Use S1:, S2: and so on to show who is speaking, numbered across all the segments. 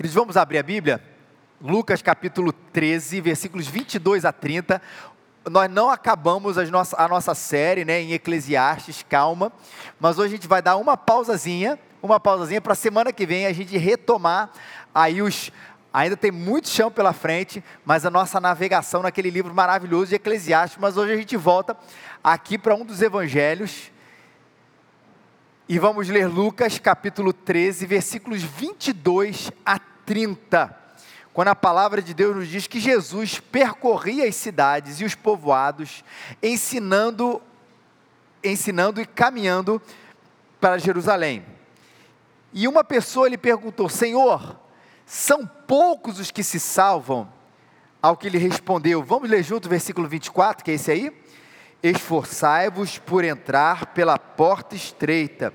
S1: Queridos, vamos abrir a Bíblia? Lucas capítulo 13, versículos 22 a 30. Nós não acabamos nossa, a nossa série né, em Eclesiastes, calma, mas hoje a gente vai dar uma pausazinha, uma pausazinha para a semana que vem a gente retomar aí os. Ainda tem muito chão pela frente, mas a nossa navegação naquele livro maravilhoso de Eclesiastes. Mas hoje a gente volta aqui para um dos evangelhos, e vamos ler Lucas capítulo 13, versículos 22 a 30. Quando a palavra de Deus nos diz que Jesus percorria as cidades e os povoados, ensinando, ensinando e caminhando para Jerusalém. E uma pessoa lhe perguntou: Senhor, são poucos os que se salvam? Ao que ele respondeu, vamos ler junto o versículo 24, que é esse aí? Esforçai-vos por entrar pela porta estreita,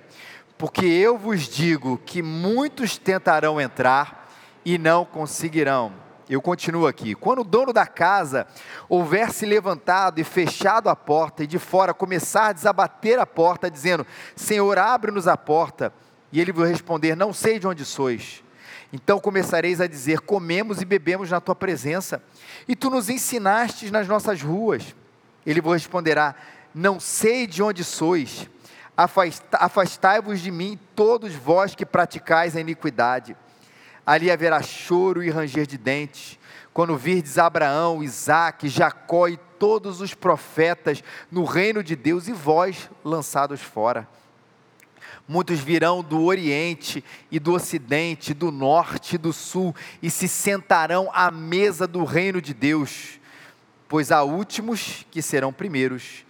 S1: porque eu vos digo que muitos tentarão entrar e não conseguirão. Eu continuo aqui. Quando o dono da casa houver se levantado e fechado a porta, e de fora começar a desabater a porta, dizendo: Senhor, abre-nos a porta, e ele vos responder: Não sei de onde sois. Então começareis a dizer: Comemos e bebemos na tua presença, e tu nos ensinastes nas nossas ruas. Ele vos responderá: Não sei de onde sois. Afastai-vos de mim, todos vós que praticais a iniquidade. Ali haverá choro e ranger de dentes, quando virdes Abraão, Isaque, Jacó e todos os profetas no reino de Deus e vós lançados fora. Muitos virão do Oriente e do Ocidente, do Norte e do Sul, e se sentarão à mesa do reino de Deus pois há últimos que serão primeiros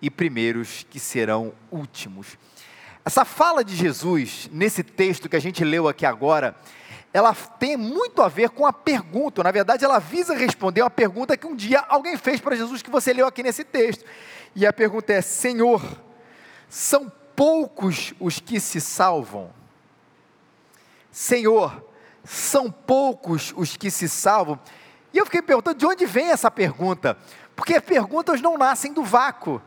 S1: e primeiros que serão últimos. Essa fala de Jesus, nesse texto que a gente leu aqui agora, ela tem muito a ver com a pergunta, na verdade, ela visa responder uma pergunta que um dia alguém fez para Jesus, que você leu aqui nesse texto. E a pergunta é: Senhor, são poucos os que se salvam? Senhor, são poucos os que se salvam? E eu fiquei perguntando de onde vem essa pergunta, porque perguntas não nascem do vácuo.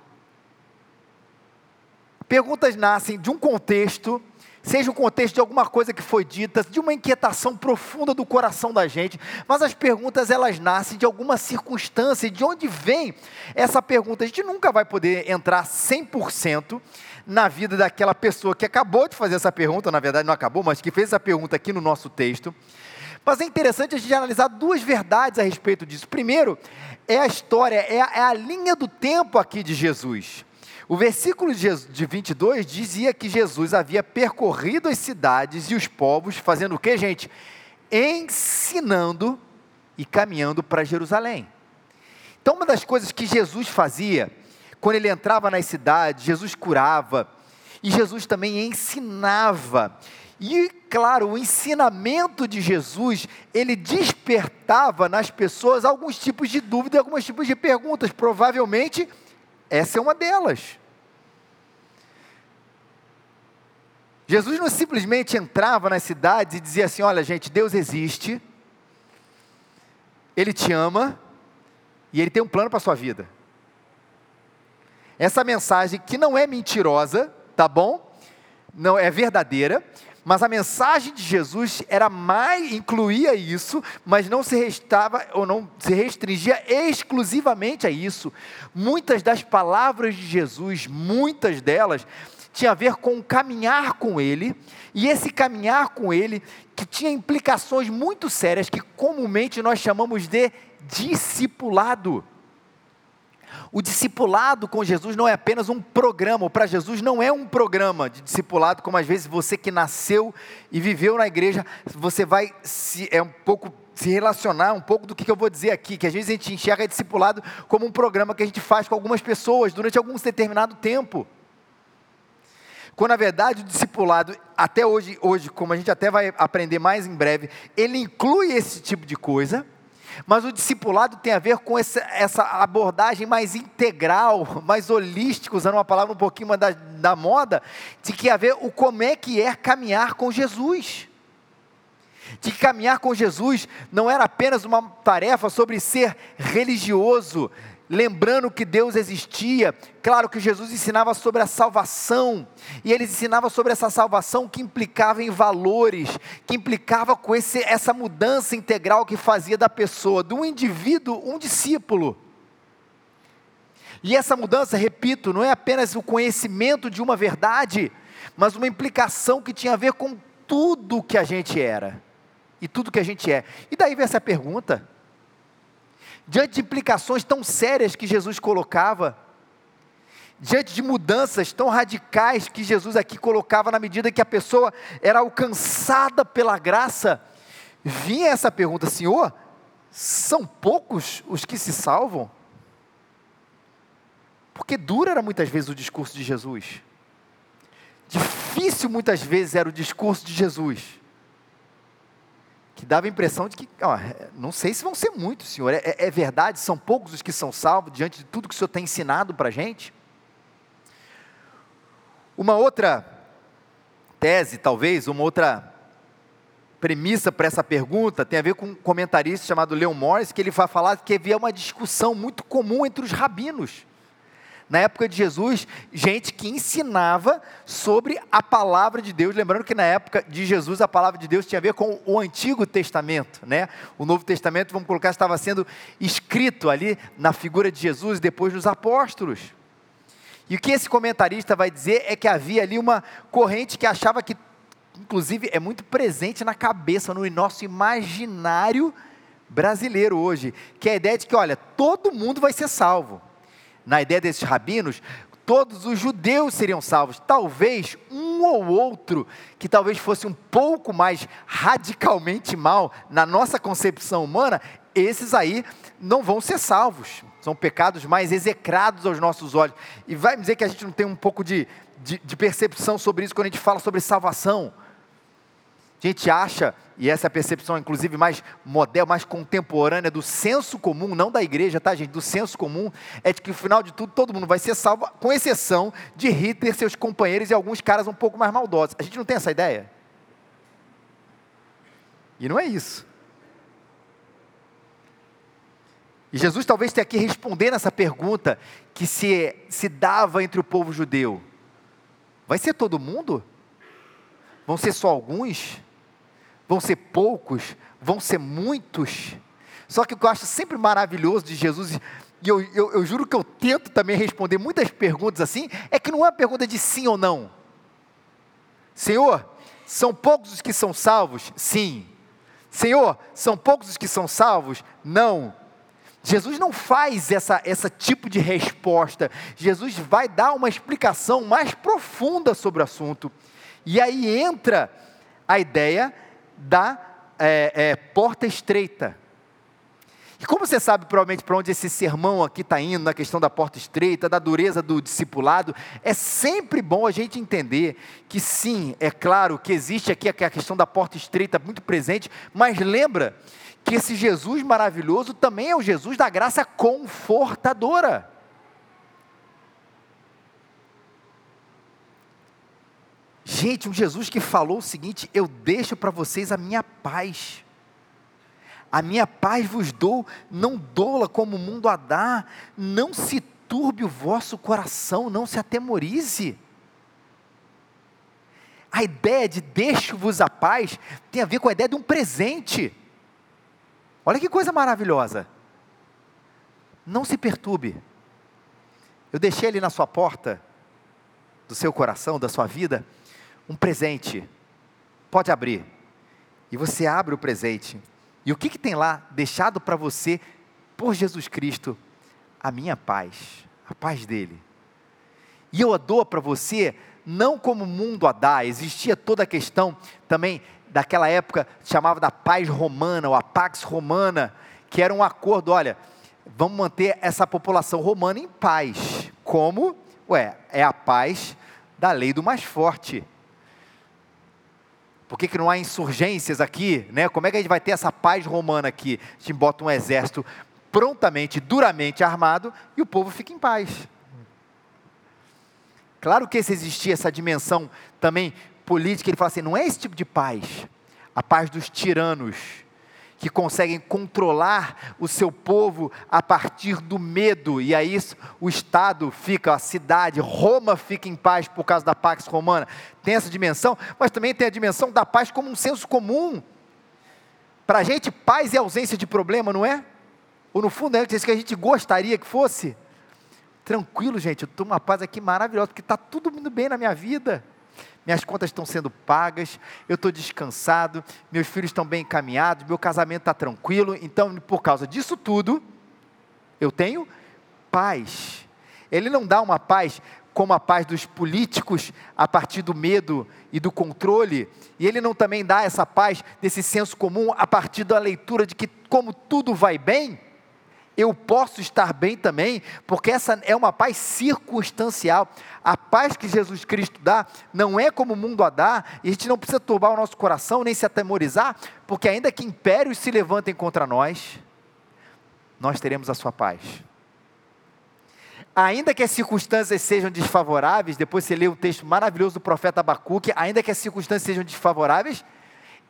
S1: Perguntas nascem de um contexto, seja o contexto de alguma coisa que foi dita, de uma inquietação profunda do coração da gente, mas as perguntas elas nascem de alguma circunstância, de onde vem essa pergunta? A gente nunca vai poder entrar 100% na vida daquela pessoa que acabou de fazer essa pergunta, na verdade não acabou, mas que fez essa pergunta aqui no nosso texto. Mas é interessante a gente analisar duas verdades a respeito disso. Primeiro, é a história, é a, é a linha do tempo aqui de Jesus. O versículo de 22 dizia que Jesus havia percorrido as cidades e os povos, fazendo o que, gente? Ensinando e caminhando para Jerusalém. Então, uma das coisas que Jesus fazia, quando ele entrava nas cidades, Jesus curava, e Jesus também ensinava. E, claro, o ensinamento de Jesus, ele despertava nas pessoas alguns tipos de dúvida, alguns tipos de perguntas. Provavelmente, essa é uma delas. Jesus não simplesmente entrava nas cidades e dizia assim: olha, gente, Deus existe, Ele te ama e Ele tem um plano para a sua vida. Essa mensagem que não é mentirosa, tá bom? Não é verdadeira, mas a mensagem de Jesus era mais, incluía isso, mas não se restava ou não se restringia exclusivamente a isso. Muitas das palavras de Jesus, muitas delas, tinha a ver com caminhar com Ele, e esse caminhar com Ele, que tinha implicações muito sérias, que comumente nós chamamos de discipulado. O discipulado com Jesus não é apenas um programa, para Jesus não é um programa de discipulado, como às vezes você que nasceu e viveu na igreja, você vai se, é um pouco se relacionar um pouco do que eu vou dizer aqui, que às vezes a gente enxerga discipulado como um programa que a gente faz com algumas pessoas durante algum determinado tempo. Quando na verdade o discipulado, até hoje, hoje, como a gente até vai aprender mais em breve, ele inclui esse tipo de coisa, mas o discipulado tem a ver com essa, essa abordagem mais integral, mais holística, usando uma palavra um pouquinho da, da moda, de que a ver o como é que é caminhar com Jesus. De que caminhar com Jesus não era apenas uma tarefa sobre ser religioso, lembrando que Deus existia. Claro que Jesus ensinava sobre a salvação, e ele ensinava sobre essa salvação que implicava em valores, que implicava com esse, essa mudança integral que fazia da pessoa, do indivíduo, um discípulo. E essa mudança, repito, não é apenas o conhecimento de uma verdade, mas uma implicação que tinha a ver com tudo que a gente era e tudo que a gente é. E daí vem essa pergunta: diante de implicações tão sérias que Jesus colocava, diante de mudanças tão radicais que Jesus aqui colocava na medida que a pessoa era alcançada pela graça, vinha essa pergunta: Senhor, são poucos os que se salvam? Porque duro era muitas vezes o discurso de Jesus. Difícil muitas vezes era o discurso de Jesus que dava a impressão de que, ó, não sei se vão ser muitos, Senhor, é, é, verdade, são poucos os que são salvos diante de tudo que o Senhor tem ensinado para a gente? Uma outra tese, talvez, uma outra premissa para essa pergunta tem a ver com um comentarista chamado Leon Morris, que ele vai falar que havia uma discussão muito comum entre os rabinos na época de Jesus, gente que ensinava sobre a palavra de Deus. Lembrando que na época de Jesus a palavra de Deus tinha a ver com o Antigo Testamento, né? O Novo Testamento, vamos colocar, estava sendo escrito ali na figura de Jesus depois dos apóstolos. E o que esse comentarista vai dizer é que havia ali uma corrente que achava que, inclusive, é muito presente na cabeça, no nosso imaginário brasileiro hoje, que é a ideia de que, olha, todo mundo vai ser salvo na ideia desses rabinos, todos os judeus seriam salvos. Talvez um ou outro que talvez fosse um pouco mais radicalmente mal na nossa concepção humana, esses aí não vão ser salvos. São pecados mais execrados aos nossos olhos. E vai dizer que a gente não tem um pouco de, de, de percepção sobre isso quando a gente fala sobre salvação. A gente acha, e essa é a percepção inclusive mais moderna, mais contemporânea do senso comum, não da igreja, tá gente? Do senso comum, é de que no final de tudo todo mundo vai ser salvo, com exceção de Hitler, seus companheiros e alguns caras um pouco mais maldosos. A gente não tem essa ideia? E não é isso. E Jesus talvez tenha aqui respondendo essa pergunta que se, se dava entre o povo judeu: vai ser todo mundo? Vão ser só alguns? Vão ser poucos? Vão ser muitos? Só que o que eu acho sempre maravilhoso de Jesus, e eu, eu, eu juro que eu tento também responder muitas perguntas assim, é que não é uma pergunta de sim ou não. Senhor, são poucos os que são salvos? Sim. Senhor, são poucos os que são salvos? Não. Jesus não faz essa, essa tipo de resposta. Jesus vai dar uma explicação mais profunda sobre o assunto. E aí entra a ideia da é, é, porta estreita. E como você sabe provavelmente para onde esse sermão aqui está indo, na questão da porta estreita, da dureza do discipulado, é sempre bom a gente entender que sim, é claro que existe aqui a questão da porta estreita muito presente, mas lembra que esse Jesus maravilhoso também é o Jesus da graça confortadora. Gente, um Jesus que falou o seguinte: Eu deixo para vocês a minha paz. A minha paz vos dou, não doula como o mundo a dá. Não se turbe o vosso coração, não se atemorize. A ideia de deixo-vos a paz tem a ver com a ideia de um presente. Olha que coisa maravilhosa. Não se perturbe. Eu deixei ali na sua porta, do seu coração, da sua vida, um presente. Pode abrir. E você abre o presente. E o que, que tem lá deixado para você por Jesus Cristo? A minha paz, a paz dele. E eu a dou para você não como o mundo a dá, existia toda a questão também daquela época, chamava da paz romana, ou a pax romana, que era um acordo, olha, vamos manter essa população romana em paz. Como? Ué, é a paz da lei do mais forte. Por que, que não há insurgências aqui? Né? Como é que a gente vai ter essa paz romana aqui? A gente bota um exército prontamente, duramente armado e o povo fica em paz. Claro que se existia essa dimensão também política, ele fala assim: não é esse tipo de paz, a paz dos tiranos, que conseguem controlar o seu povo a partir do medo, e aí o Estado fica, a cidade, Roma fica em paz por causa da Pax Romana. Tem essa dimensão, mas também tem a dimensão da paz como um senso comum. Para a gente, paz é ausência de problema, não é? Ou no fundo é isso que a gente gostaria que fosse? Tranquilo, gente, eu estou uma paz aqui maravilhosa, porque está tudo indo bem na minha vida. Minhas contas estão sendo pagas, eu estou descansado, meus filhos estão bem encaminhados, meu casamento está tranquilo. Então, por causa disso tudo, eu tenho paz. Ele não dá uma paz como a paz dos políticos a partir do medo e do controle, e ele não também dá essa paz desse senso comum a partir da leitura de que, como tudo vai bem, eu posso estar bem também, porque essa é uma paz circunstancial. A paz que Jesus Cristo dá não é como o mundo a dá, e a gente não precisa turbar o nosso coração nem se atemorizar, porque ainda que impérios se levantem contra nós, nós teremos a sua paz. Ainda que as circunstâncias sejam desfavoráveis, depois você lê o texto maravilhoso do profeta Abacuque, ainda que as circunstâncias sejam desfavoráveis,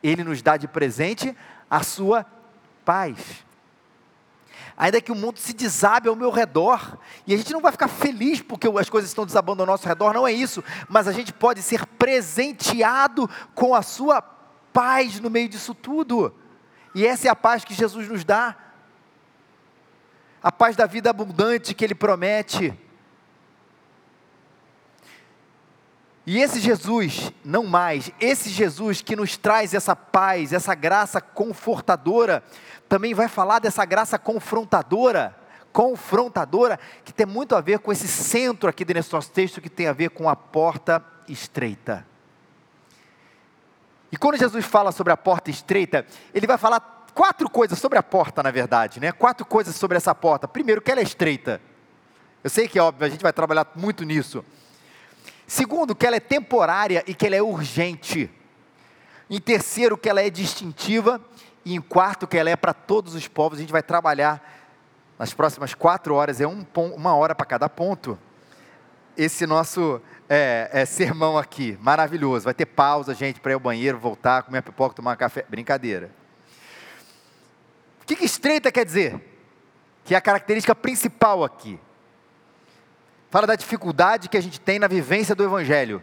S1: ele nos dá de presente a sua paz ainda que o mundo se desabe ao meu redor, e a gente não vai ficar feliz porque as coisas estão desabando ao nosso redor, não é isso, mas a gente pode ser presenteado com a sua paz no meio disso tudo, e essa é a paz que Jesus nos dá, a paz da vida abundante que Ele promete. E esse Jesus, não mais, esse Jesus que nos traz essa paz, essa graça confortadora, também vai falar dessa graça confrontadora, confrontadora, que tem muito a ver com esse centro aqui desse nosso texto, que tem a ver com a porta estreita. E quando Jesus fala sobre a porta estreita, ele vai falar quatro coisas sobre a porta, na verdade, né? Quatro coisas sobre essa porta. Primeiro, que ela é estreita. Eu sei que é óbvio, a gente vai trabalhar muito nisso. Segundo, que ela é temporária e que ela é urgente. Em terceiro, que ela é distintiva e em quarto, que ela é para todos os povos. A gente vai trabalhar nas próximas quatro horas, é um, uma hora para cada ponto. Esse nosso é, é, sermão aqui, maravilhoso. Vai ter pausa, gente, para ir ao banheiro, voltar, comer pipoca, tomar café. Brincadeira. O que, que estreita quer dizer? Que é a característica principal aqui. Fala da dificuldade que a gente tem na vivência do Evangelho.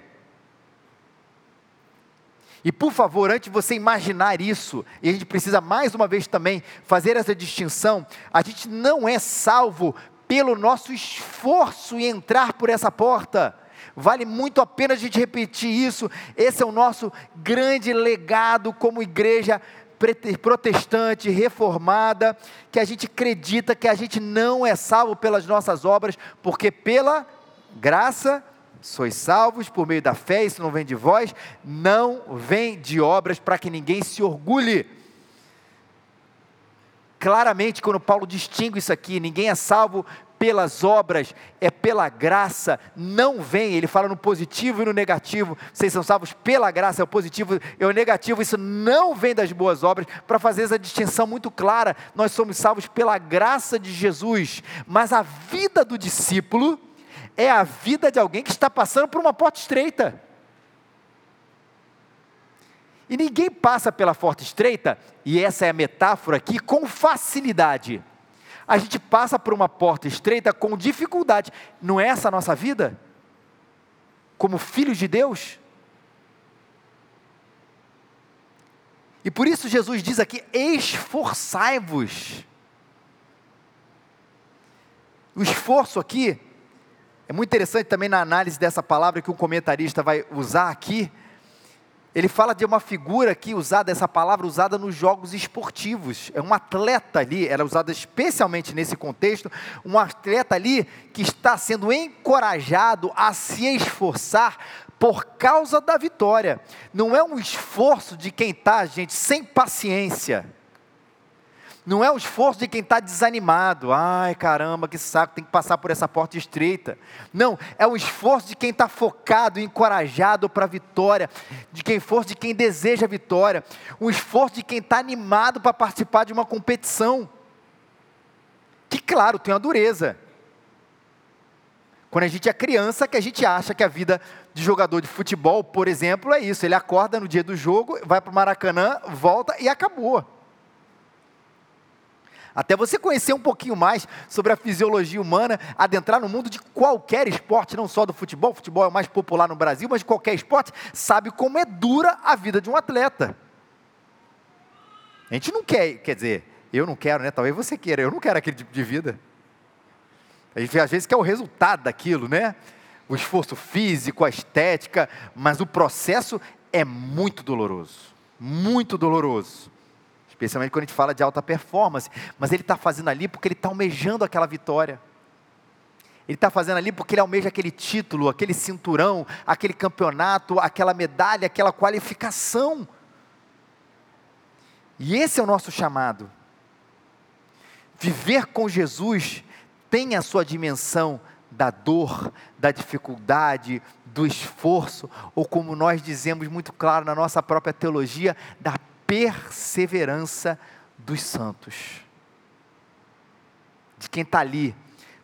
S1: E por favor, antes de você imaginar isso, e a gente precisa mais uma vez também fazer essa distinção, a gente não é salvo pelo nosso esforço em entrar por essa porta. Vale muito a pena a gente repetir isso. Esse é o nosso grande legado como igreja protestante, reformada, que a gente acredita que a gente não é salvo pelas nossas obras, porque pela graça sois salvos por meio da fé, isso não vem de vós, não vem de obras para que ninguém se orgulhe. Claramente, quando Paulo distingue isso aqui, ninguém é salvo pelas obras, é pela graça, não vem, ele fala no positivo e no negativo, vocês são salvos pela graça, é o positivo é o negativo, isso não vem das boas obras, para fazer essa distinção muito clara, nós somos salvos pela graça de Jesus, mas a vida do discípulo, é a vida de alguém que está passando por uma porta estreita. E ninguém passa pela porta estreita, e essa é a metáfora aqui, com facilidade. A gente passa por uma porta estreita com dificuldade. Não é essa a nossa vida? Como filhos de Deus? E por isso Jesus diz aqui: esforçai-vos. O esforço aqui é muito interessante também na análise dessa palavra que um comentarista vai usar aqui. Ele fala de uma figura aqui usada, essa palavra usada nos jogos esportivos. É um atleta ali, ela é usada especialmente nesse contexto, um atleta ali que está sendo encorajado a se esforçar por causa da vitória. Não é um esforço de quem está, gente, sem paciência não é o esforço de quem está desanimado. Ai, caramba, que saco, tem que passar por essa porta estreita. Não, é o esforço de quem está focado, encorajado para a vitória, de quem for, de quem deseja a vitória. O esforço de quem está animado para participar de uma competição. Que, claro, tem uma dureza. Quando a gente é criança, que a gente acha que a vida de jogador de futebol, por exemplo, é isso. Ele acorda no dia do jogo, vai para o Maracanã, volta e acabou. Até você conhecer um pouquinho mais sobre a fisiologia humana, adentrar no mundo de qualquer esporte, não só do futebol, o futebol é o mais popular no Brasil, mas de qualquer esporte, sabe como é dura a vida de um atleta. A gente não quer, quer dizer, eu não quero, né? Talvez você queira, eu não quero aquele tipo de vida. A gente às vezes quer o resultado daquilo, né? O esforço físico, a estética, mas o processo é muito doloroso. Muito doloroso especialmente quando a gente fala de alta performance, mas ele está fazendo ali porque ele está almejando aquela vitória. Ele está fazendo ali porque ele almeja aquele título, aquele cinturão, aquele campeonato, aquela medalha, aquela qualificação. E esse é o nosso chamado. Viver com Jesus tem a sua dimensão da dor, da dificuldade, do esforço, ou como nós dizemos muito claro na nossa própria teologia, da perseverança dos santos. De quem está ali,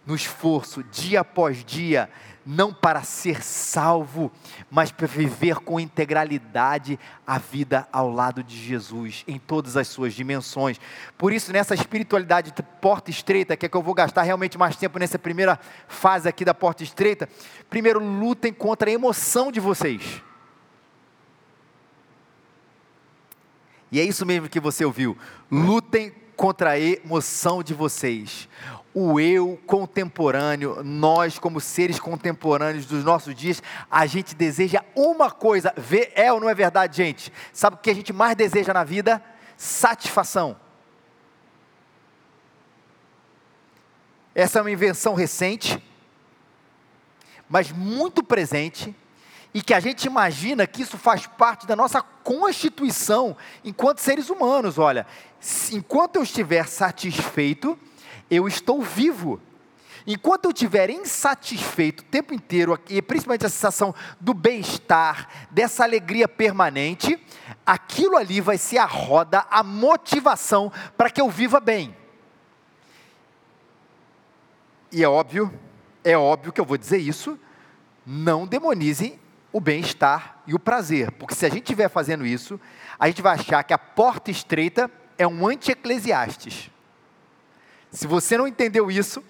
S1: no esforço, dia após dia, não para ser salvo, mas para viver com integralidade a vida ao lado de Jesus, em todas as suas dimensões. Por isso, nessa espiritualidade de porta estreita, que é que eu vou gastar realmente mais tempo nessa primeira fase aqui da porta estreita, primeiro lutem contra a emoção de vocês. E é isso mesmo que você ouviu. Lutem contra a emoção de vocês. O eu contemporâneo, nós como seres contemporâneos dos nossos dias, a gente deseja uma coisa, é ou não é verdade, gente? Sabe o que a gente mais deseja na vida? Satisfação. Essa é uma invenção recente, mas muito presente e que a gente imagina que isso faz parte da nossa constituição enquanto seres humanos. Olha, enquanto eu estiver satisfeito, eu estou vivo. Enquanto eu estiver insatisfeito o tempo inteiro, e principalmente a sensação do bem-estar, dessa alegria permanente, aquilo ali vai ser a roda, a motivação para que eu viva bem. E é óbvio, é óbvio que eu vou dizer isso, não demonizem o bem-estar e o prazer. Porque se a gente estiver fazendo isso, a gente vai achar que a porta estreita é um anti-eclesiastes. Se você não entendeu isso,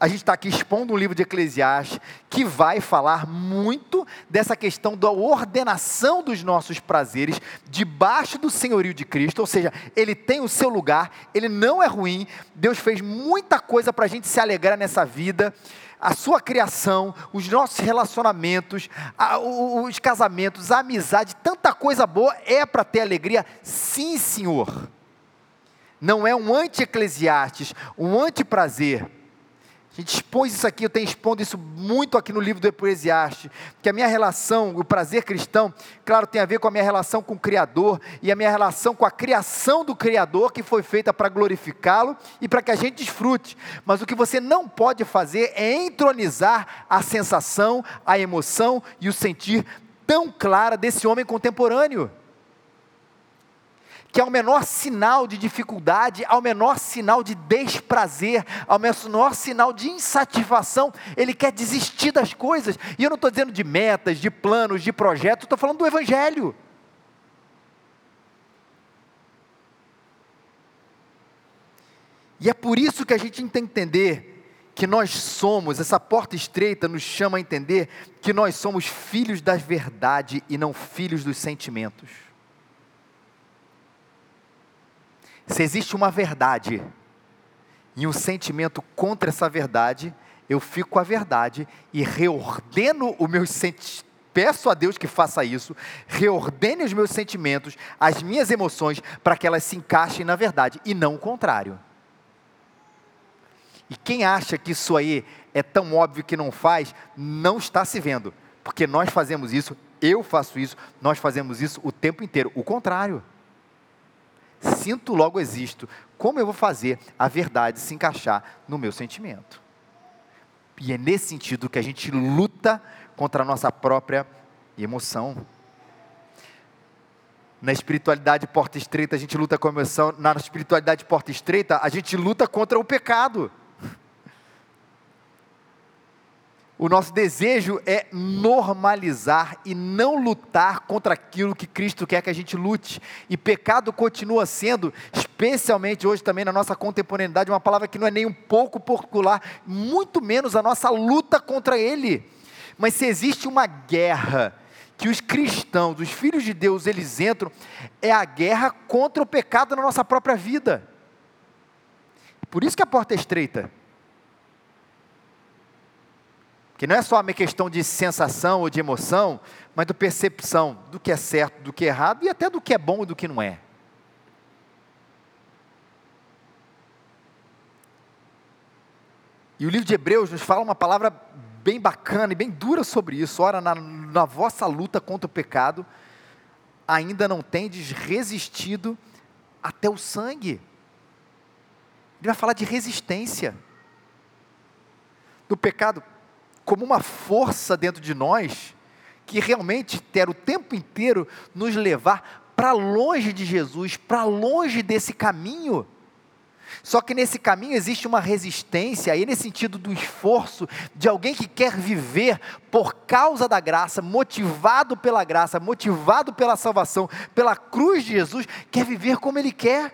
S1: a gente está aqui expondo um livro de Eclesiastes que vai falar muito dessa questão da ordenação dos nossos prazeres debaixo do senhorio de Cristo, ou seja, ele tem o seu lugar, ele não é ruim, Deus fez muita coisa para a gente se alegrar nessa vida a sua criação, os nossos relacionamentos, a, os casamentos, a amizade, tanta coisa boa é para ter alegria? Sim, Senhor. Não é um anti-eclesiastes, um anti-prazer a gente expôs isso aqui, eu tenho expondo isso muito aqui no livro do Eclesiastes, que a minha relação, o prazer cristão, claro, tem a ver com a minha relação com o Criador e a minha relação com a criação do Criador que foi feita para glorificá-lo e para que a gente desfrute. Mas o que você não pode fazer é entronizar a sensação, a emoção e o sentir tão clara desse homem contemporâneo que ao menor sinal de dificuldade, ao menor sinal de desprazer, ao menor sinal de insatisfação, ele quer desistir das coisas. E eu não estou dizendo de metas, de planos, de projetos, estou falando do Evangelho. E é por isso que a gente tem que entender que nós somos, essa porta estreita nos chama a entender que nós somos filhos da verdade e não filhos dos sentimentos. Se existe uma verdade e um sentimento contra essa verdade, eu fico com a verdade e reordeno os meus sentimentos. Peço a Deus que faça isso, reordene os meus sentimentos, as minhas emoções, para que elas se encaixem na verdade e não o contrário. E quem acha que isso aí é tão óbvio que não faz, não está se vendo, porque nós fazemos isso, eu faço isso, nós fazemos isso o tempo inteiro, o contrário sinto, logo existo. Como eu vou fazer a verdade se encaixar no meu sentimento? E é nesse sentido que a gente luta contra a nossa própria emoção. Na espiritualidade porta estreita, a gente luta com a emoção. Na espiritualidade porta estreita, a gente luta contra o pecado. O nosso desejo é normalizar e não lutar contra aquilo que Cristo quer que a gente lute. E pecado continua sendo, especialmente hoje também na nossa contemporaneidade, uma palavra que não é nem um pouco popular, muito menos a nossa luta contra ele. Mas se existe uma guerra que os cristãos, os filhos de Deus, eles entram, é a guerra contra o pecado na nossa própria vida. Por isso que a porta é estreita. Que não é só uma questão de sensação ou de emoção, mas de percepção do que é certo, do que é errado e até do que é bom e do que não é. E o livro de Hebreus nos fala uma palavra bem bacana e bem dura sobre isso. Ora, na, na vossa luta contra o pecado, ainda não tendes resistido até o sangue. Ele vai falar de resistência. Do pecado como uma força dentro de nós que realmente quer o tempo inteiro nos levar para longe de Jesus, para longe desse caminho. Só que nesse caminho existe uma resistência, aí nesse sentido do esforço de alguém que quer viver por causa da graça, motivado pela graça, motivado pela salvação, pela cruz de Jesus, quer viver como ele quer.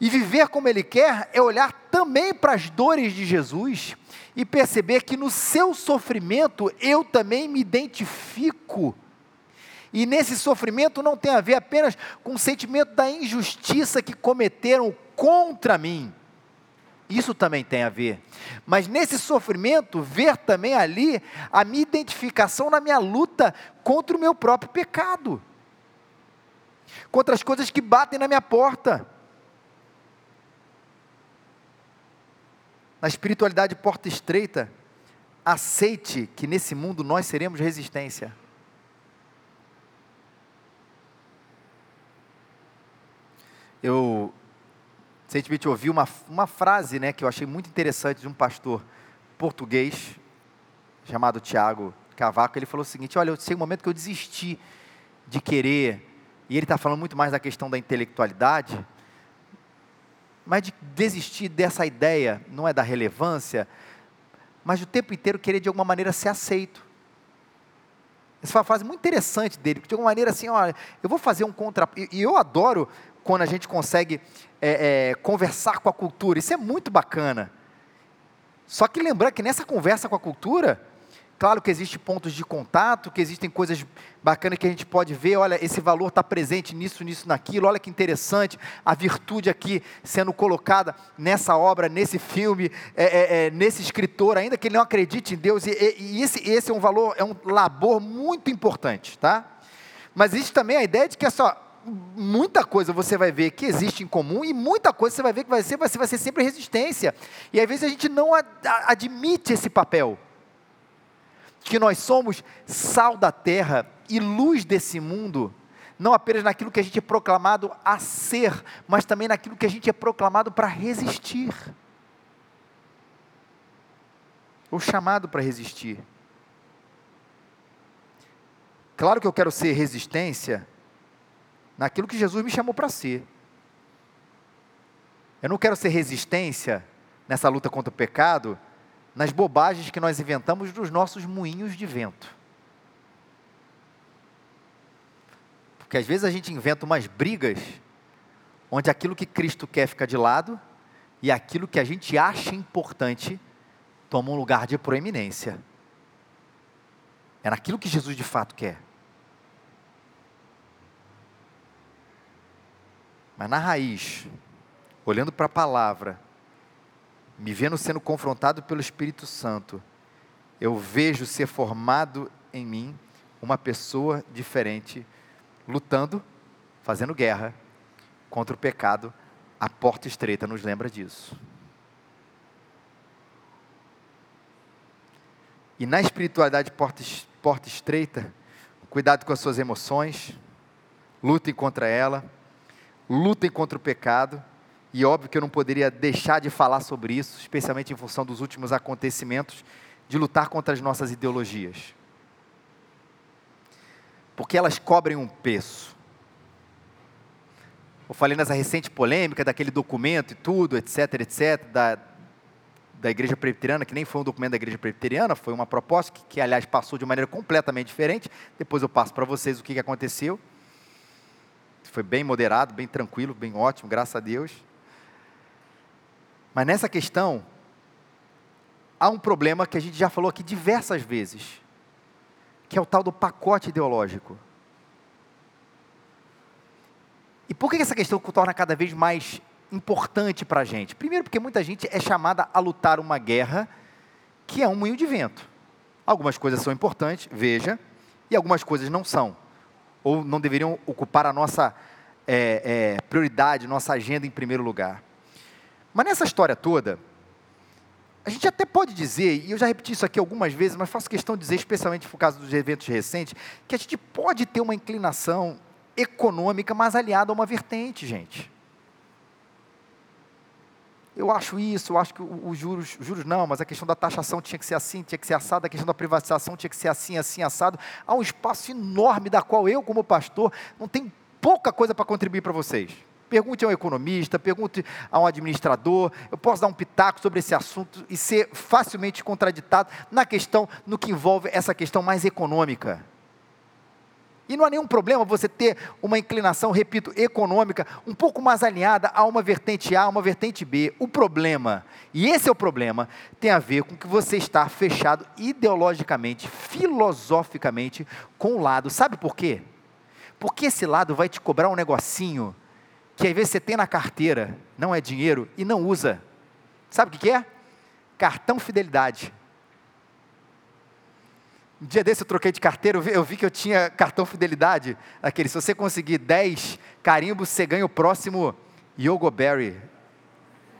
S1: E viver como ele quer é olhar também para as dores de Jesus e perceber que no seu sofrimento eu também me identifico. E nesse sofrimento não tem a ver apenas com o sentimento da injustiça que cometeram contra mim. Isso também tem a ver. Mas nesse sofrimento, ver também ali a minha identificação na minha luta contra o meu próprio pecado, contra as coisas que batem na minha porta. Na espiritualidade porta estreita, aceite que nesse mundo nós seremos resistência. Eu recentemente ouvi uma, uma frase né, que eu achei muito interessante de um pastor português, chamado Tiago Cavaco. Ele falou o seguinte: Olha, eu sei um momento que eu desisti de querer, e ele está falando muito mais da questão da intelectualidade, mas de desistir dessa ideia, não é da relevância, mas o tempo inteiro querer de alguma maneira ser aceito. Essa foi uma frase muito interessante dele, que de alguma maneira assim, olha, eu vou fazer um contra. E eu adoro quando a gente consegue é, é, conversar com a cultura, isso é muito bacana. Só que lembrar que nessa conversa com a cultura, Claro que existem pontos de contato, que existem coisas bacanas que a gente pode ver, olha, esse valor está presente nisso, nisso, naquilo, olha que interessante, a virtude aqui sendo colocada nessa obra, nesse filme, é, é, é, nesse escritor, ainda que ele não acredite em Deus, e, e, esse, esse é um valor, é um labor muito importante, tá? Mas existe também a ideia de que é só, muita coisa você vai ver que existe em comum e muita coisa você vai ver que vai ser, vai ser, vai ser sempre resistência. E às vezes a gente não ad, admite esse papel que nós somos sal da terra e luz desse mundo, não apenas naquilo que a gente é proclamado a ser, mas também naquilo que a gente é proclamado para resistir. Ou chamado para resistir. Claro que eu quero ser resistência naquilo que Jesus me chamou para ser. Eu não quero ser resistência nessa luta contra o pecado nas bobagens que nós inventamos dos nossos moinhos de vento. Porque às vezes a gente inventa umas brigas onde aquilo que Cristo quer fica de lado e aquilo que a gente acha importante toma um lugar de proeminência. É naquilo que Jesus de fato quer. Mas na raiz, olhando para a palavra, me vendo sendo confrontado pelo Espírito Santo, eu vejo ser formado em mim uma pessoa diferente, lutando, fazendo guerra contra o pecado. A porta estreita nos lembra disso. E na espiritualidade porta, porta estreita, cuidado com as suas emoções, lutem contra ela, lutem contra o pecado e óbvio que eu não poderia deixar de falar sobre isso, especialmente em função dos últimos acontecimentos, de lutar contra as nossas ideologias. Porque elas cobrem um preço. Eu falei nessa recente polêmica daquele documento e tudo, etc, etc, da, da Igreja Presbiteriana, que nem foi um documento da Igreja Presbiteriana, foi uma proposta que, que aliás, passou de maneira completamente diferente. Depois eu passo para vocês o que, que aconteceu. Foi bem moderado, bem tranquilo, bem ótimo, graças a Deus. Mas nessa questão, há um problema que a gente já falou aqui diversas vezes, que é o tal do pacote ideológico. E por que essa questão torna cada vez mais importante para a gente? Primeiro, porque muita gente é chamada a lutar uma guerra que é um moinho de vento. Algumas coisas são importantes, veja, e algumas coisas não são, ou não deveriam ocupar a nossa é, é, prioridade, nossa agenda em primeiro lugar. Mas nessa história toda, a gente até pode dizer, e eu já repeti isso aqui algumas vezes, mas faço questão de dizer, especialmente por causa dos eventos recentes, que a gente pode ter uma inclinação econômica, mas aliada a uma vertente, gente. Eu acho isso, eu acho que os juros, juros não, mas a questão da taxação tinha que ser assim, tinha que ser assado, a questão da privatização tinha que ser assim, assim, assado. Há um espaço enorme da qual eu, como pastor, não tenho pouca coisa para contribuir para vocês. Pergunte a um economista, pergunte a um administrador, eu posso dar um pitaco sobre esse assunto e ser facilmente contraditado na questão, no que envolve essa questão mais econômica. E não há nenhum problema você ter uma inclinação, repito, econômica, um pouco mais alinhada a uma vertente A, a uma vertente B. O problema, e esse é o problema, tem a ver com que você está fechado ideologicamente, filosoficamente com o lado. Sabe por quê? Porque esse lado vai te cobrar um negocinho que às vezes você tem na carteira, não é dinheiro e não usa. Sabe o que é? Cartão fidelidade. Um dia desse eu troquei de carteira, eu vi, que eu tinha cartão fidelidade. Aquele, se você conseguir 10 carimbos, você ganha o próximo Yogoberry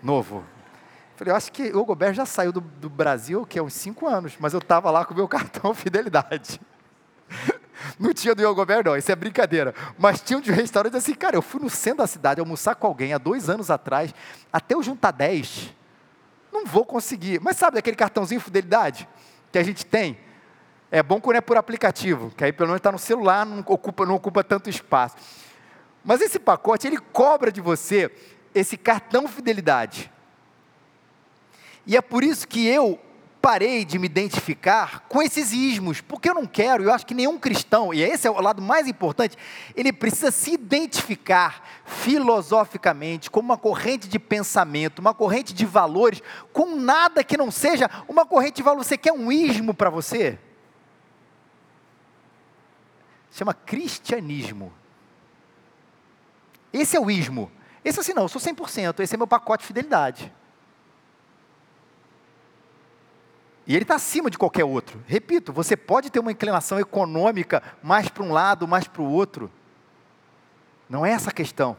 S1: novo. Falei, eu acho que o Yogoberry já saiu do, do Brasil, que é uns 5 anos, mas eu estava lá com o meu cartão fidelidade. Não tinha do Yogoberry, não, isso é brincadeira. Mas tinha um de restaurante assim, cara, eu fui no centro da cidade almoçar com alguém há dois anos atrás, até eu juntar 10, não vou conseguir. Mas sabe aquele cartãozinho fidelidade que a gente tem? É bom quando é por aplicativo, que aí pelo menos está no celular, não ocupa, não ocupa tanto espaço. Mas esse pacote, ele cobra de você esse cartão fidelidade. E é por isso que eu parei de me identificar com esses ismos, porque eu não quero, eu acho que nenhum cristão, e esse é o lado mais importante, ele precisa se identificar filosoficamente como uma corrente de pensamento, uma corrente de valores, com nada que não seja uma corrente de valores. Você quer um ismo para você? chama cristianismo. Esse é o ismo. Esse assim não, eu sou 100%, esse é meu pacote de fidelidade. E ele está acima de qualquer outro. Repito, você pode ter uma inclinação econômica mais para um lado, mais para o outro. Não é essa a questão.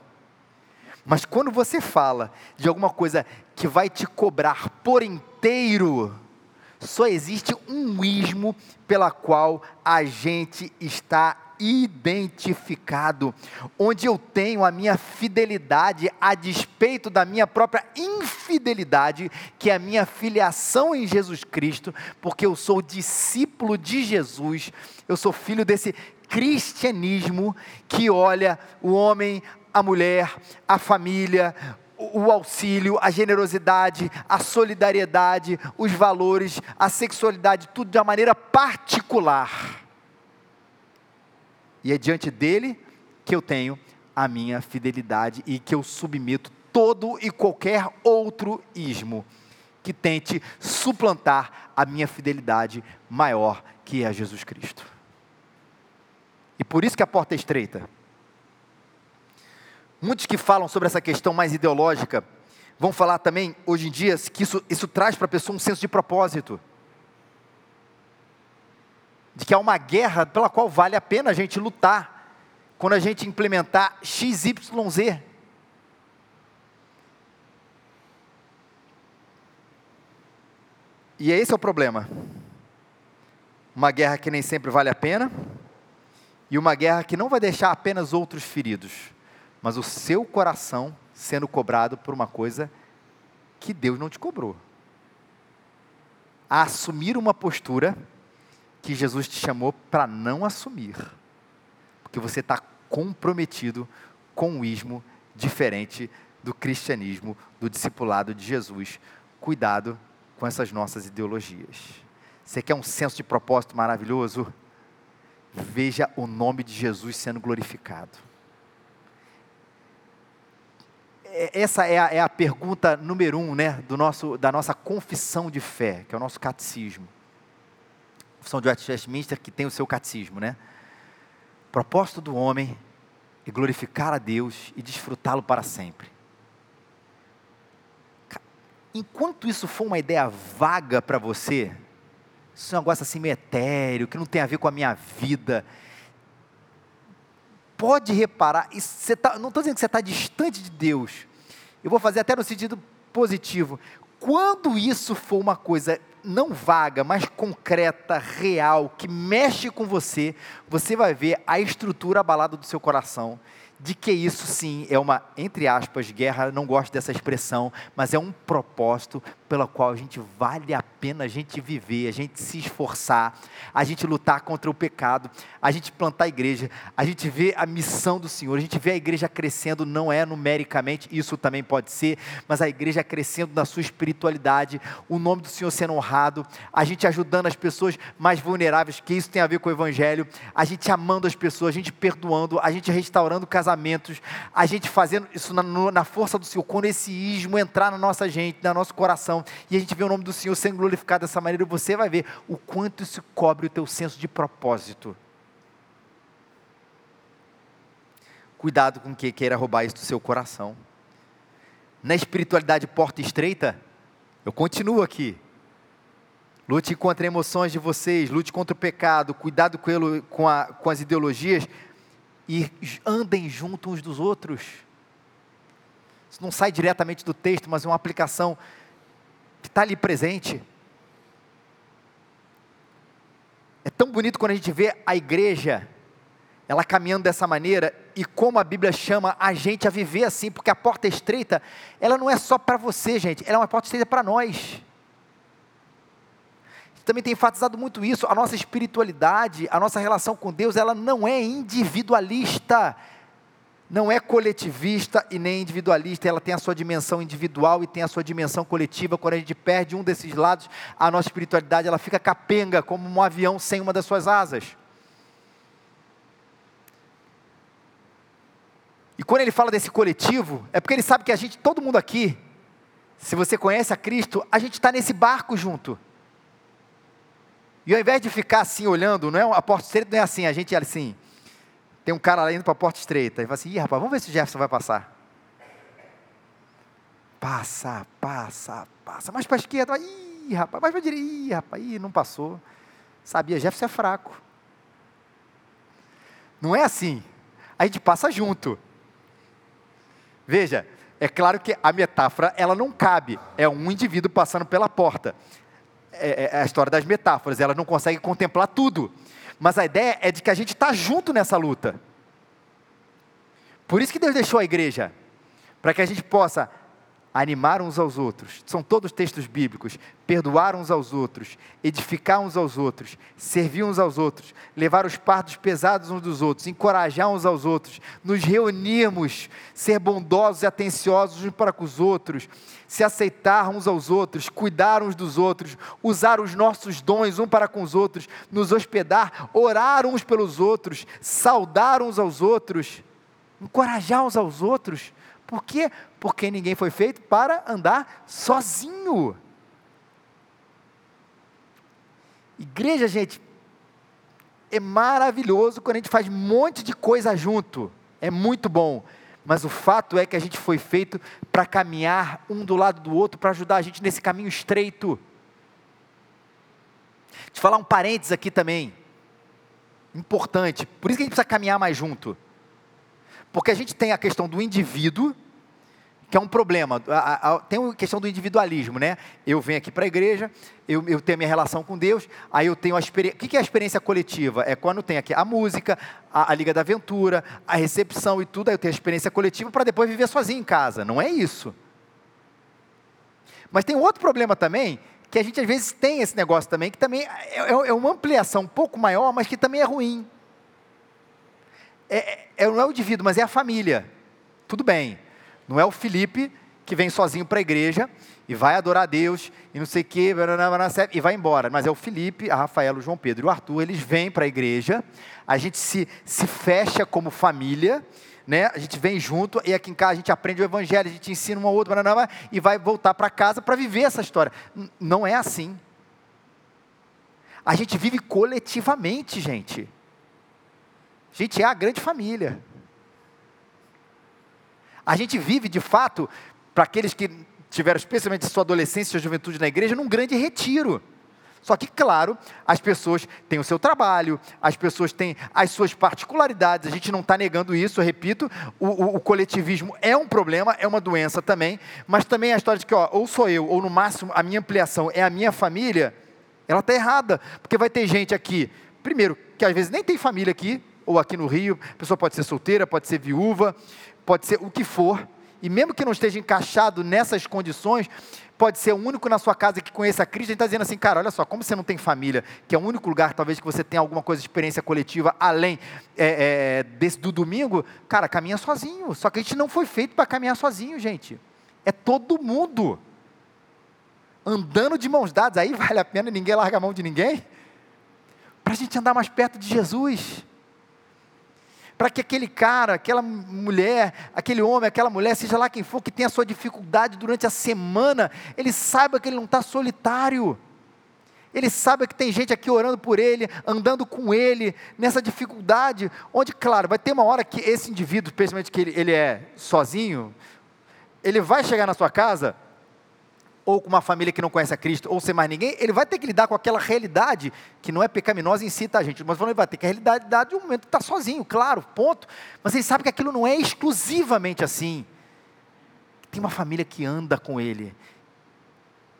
S1: Mas quando você fala de alguma coisa que vai te cobrar por inteiro, só existe um ismo pela qual a gente está identificado, onde eu tenho a minha fidelidade a despeito da minha própria infidelidade, que é a minha filiação em Jesus Cristo, porque eu sou discípulo de Jesus, eu sou filho desse cristianismo que olha o homem, a mulher, a família, o auxílio, a generosidade, a solidariedade, os valores, a sexualidade, tudo de uma maneira particular. E é diante dele que eu tenho a minha fidelidade e que eu submeto todo e qualquer outro ismo que tente suplantar a minha fidelidade maior, que é a Jesus Cristo. E por isso que a porta é estreita. Muitos que falam sobre essa questão mais ideológica vão falar também, hoje em dia, que isso, isso traz para a pessoa um senso de propósito. De que há uma guerra pela qual vale a pena a gente lutar quando a gente implementar XYZ. E esse é o problema. Uma guerra que nem sempre vale a pena, e uma guerra que não vai deixar apenas outros feridos mas o seu coração sendo cobrado por uma coisa que Deus não te cobrou. A assumir uma postura que Jesus te chamou para não assumir, porque você está comprometido com um ismo diferente do cristianismo, do discipulado de Jesus. Cuidado com essas nossas ideologias. Você quer um senso de propósito maravilhoso? Veja o nome de Jesus sendo glorificado. É, essa é a, é a pergunta número um né, do nosso, da nossa confissão de fé, que é o nosso catecismo. Confissão de Westminster que tem o seu catecismo, né? Propósito do homem é glorificar a Deus e desfrutá-lo para sempre. Enquanto isso for uma ideia vaga para você, isso é um negócio assim meio etéreo, que não tem a ver com a minha vida. Pode reparar, tá, não estou dizendo que você está distante de Deus, eu vou fazer até no sentido positivo. Quando isso for uma coisa não vaga, mas concreta, real, que mexe com você, você vai ver a estrutura abalada do seu coração. De que isso sim é uma, entre aspas, guerra, não gosto dessa expressão, mas é um propósito pela qual a gente vale a pena a gente viver, a gente se esforçar, a gente lutar contra o pecado, a gente plantar a igreja, a gente vê a missão do Senhor, a gente vê a igreja crescendo, não é numericamente, isso também pode ser, mas a igreja crescendo na sua espiritualidade, o nome do Senhor sendo honrado, a gente ajudando as pessoas mais vulneráveis, que isso tem a ver com o Evangelho, a gente amando as pessoas, a gente perdoando, a gente restaurando casamentos, a gente fazendo isso na, na força do Senhor, quando esse ismo entrar na nossa gente, no nosso coração, e a gente vê o nome do Senhor sendo glorificado dessa maneira, você vai ver o quanto isso cobre o teu senso de propósito. Cuidado com quem queira roubar isso do seu coração. Na espiritualidade porta estreita, eu continuo aqui. Lute contra emoções de vocês, lute contra o pecado, cuidado com, ele, com, a, com as ideologias e andem junto uns dos outros. Isso não sai diretamente do texto, mas é uma aplicação que está ali presente. É tão bonito quando a gente vê a igreja, ela caminhando dessa maneira, e como a Bíblia chama a gente a viver assim, porque a porta estreita, ela não é só para você, gente, ela é uma porta estreita para nós. Também tem enfatizado muito isso, a nossa espiritualidade, a nossa relação com Deus, ela não é individualista, não é coletivista e nem individualista, ela tem a sua dimensão individual e tem a sua dimensão coletiva. Quando a gente perde um desses lados, a nossa espiritualidade ela fica capenga, como um avião sem uma das suas asas. E quando ele fala desse coletivo, é porque ele sabe que a gente, todo mundo aqui, se você conhece a Cristo, a gente está nesse barco junto. E ao invés de ficar assim olhando, não é a porta estreita não é assim, a gente é assim, tem um cara lá indo para a porta estreita. Ele fala assim: Ih, rapaz, vamos ver se o Jefferson vai passar. Passa, passa, passa. Mais para a esquerda. Ih, rapaz, mais para a direita. Ih, rapaz, ih, não passou. Sabia, Jefferson é fraco. Não é assim. A gente passa junto. Veja, é claro que a metáfora ela não cabe. É um indivíduo passando pela porta. É, é a história das metáforas. Ela não consegue contemplar tudo. Mas a ideia é de que a gente está junto nessa luta. Por isso que Deus deixou a igreja, para que a gente possa animar uns aos outros, são todos textos bíblicos, perdoar uns aos outros, edificar uns aos outros, servir uns aos outros, levar os partos pesados uns dos outros, encorajar uns aos outros, nos reunirmos, ser bondosos e atenciosos uns para com os outros, se aceitar uns aos outros, cuidar uns dos outros, usar os nossos dons um para com os outros, nos hospedar, orar uns pelos outros, saudar uns aos outros, encorajar uns aos outros, por quê? Porque ninguém foi feito para andar sozinho. Igreja, gente, é maravilhoso quando a gente faz um monte de coisa junto. É muito bom. Mas o fato é que a gente foi feito para caminhar um do lado do outro, para ajudar a gente nesse caminho estreito. Deixa eu falar um parênteses aqui também. Importante. Por isso que a gente precisa caminhar mais junto. Porque a gente tem a questão do indivíduo, que é um problema. tem a questão do individualismo, né? Eu venho aqui para a igreja, eu, eu, tenho a minha relação com Deus, aí eu tenho a experiência. O que é a experiência coletiva? É quando tem aqui a música, a, Liga da Aventura, a recepção e tudo, aí eu tenho a experiência coletiva para depois viver sozinho em casa. Não é isso. Mas tem outro problema também, que a gente às vezes tem esse negócio também, que também é, é, é uma ampliação um pouco maior, mas que também é ruim é, é, não é o indivíduo, mas é a família. Tudo bem. Não é o Felipe que vem sozinho para a igreja e vai adorar a Deus e não sei o que, e vai embora. Mas é o Felipe, a Rafaela, o João Pedro e o Arthur, eles vêm para a igreja, a gente se, se fecha como família, né? a gente vem junto e aqui em casa a gente aprende o evangelho, a gente ensina um ao outro, e vai voltar para casa para viver essa história. Não é assim. A gente vive coletivamente, gente. Gente é a grande família. A gente vive, de fato, para aqueles que tiveram especialmente sua adolescência e sua juventude na igreja, num grande retiro. Só que, claro, as pessoas têm o seu trabalho, as pessoas têm as suas particularidades, a gente não está negando isso, eu repito, o, o, o, coletivismo é um problema, é uma doença também, mas também a história de que, ó, ou sou eu, ou no máximo a minha ampliação é a minha família, ela está errada, porque vai ter gente aqui, primeiro, que às vezes nem tem família aqui, ou aqui no Rio, a pessoa pode ser solteira, pode ser viúva, pode ser o que for, e mesmo que não esteja encaixado nessas condições, pode ser o único na sua casa que conheça a Cristo, a gente está dizendo assim, cara, olha só, como você não tem família, que é o único lugar talvez que você tenha alguma coisa de experiência coletiva, além é, é, desse do domingo, cara, caminha sozinho. Só que a gente não foi feito para caminhar sozinho, gente. É todo mundo. Andando de mãos dadas, aí vale a pena ninguém larga a mão de ninguém? Para a gente andar mais perto de Jesus para que aquele cara, aquela mulher, aquele homem, aquela mulher, seja lá quem for, que tenha a sua dificuldade durante a semana, ele saiba que ele não está solitário. Ele saiba que tem gente aqui orando por ele, andando com ele, nessa dificuldade, onde, claro, vai ter uma hora que esse indivíduo, principalmente que ele, ele é sozinho, ele vai chegar na sua casa ou com uma família que não conhece a Cristo, ou sem mais ninguém, ele vai ter que lidar com aquela realidade que não é pecaminosa em si, tá, gente? Mas ele vai ter que a realidade de um momento está sozinho, claro, ponto. Mas ele sabe que aquilo não é exclusivamente assim. Tem uma família que anda com ele,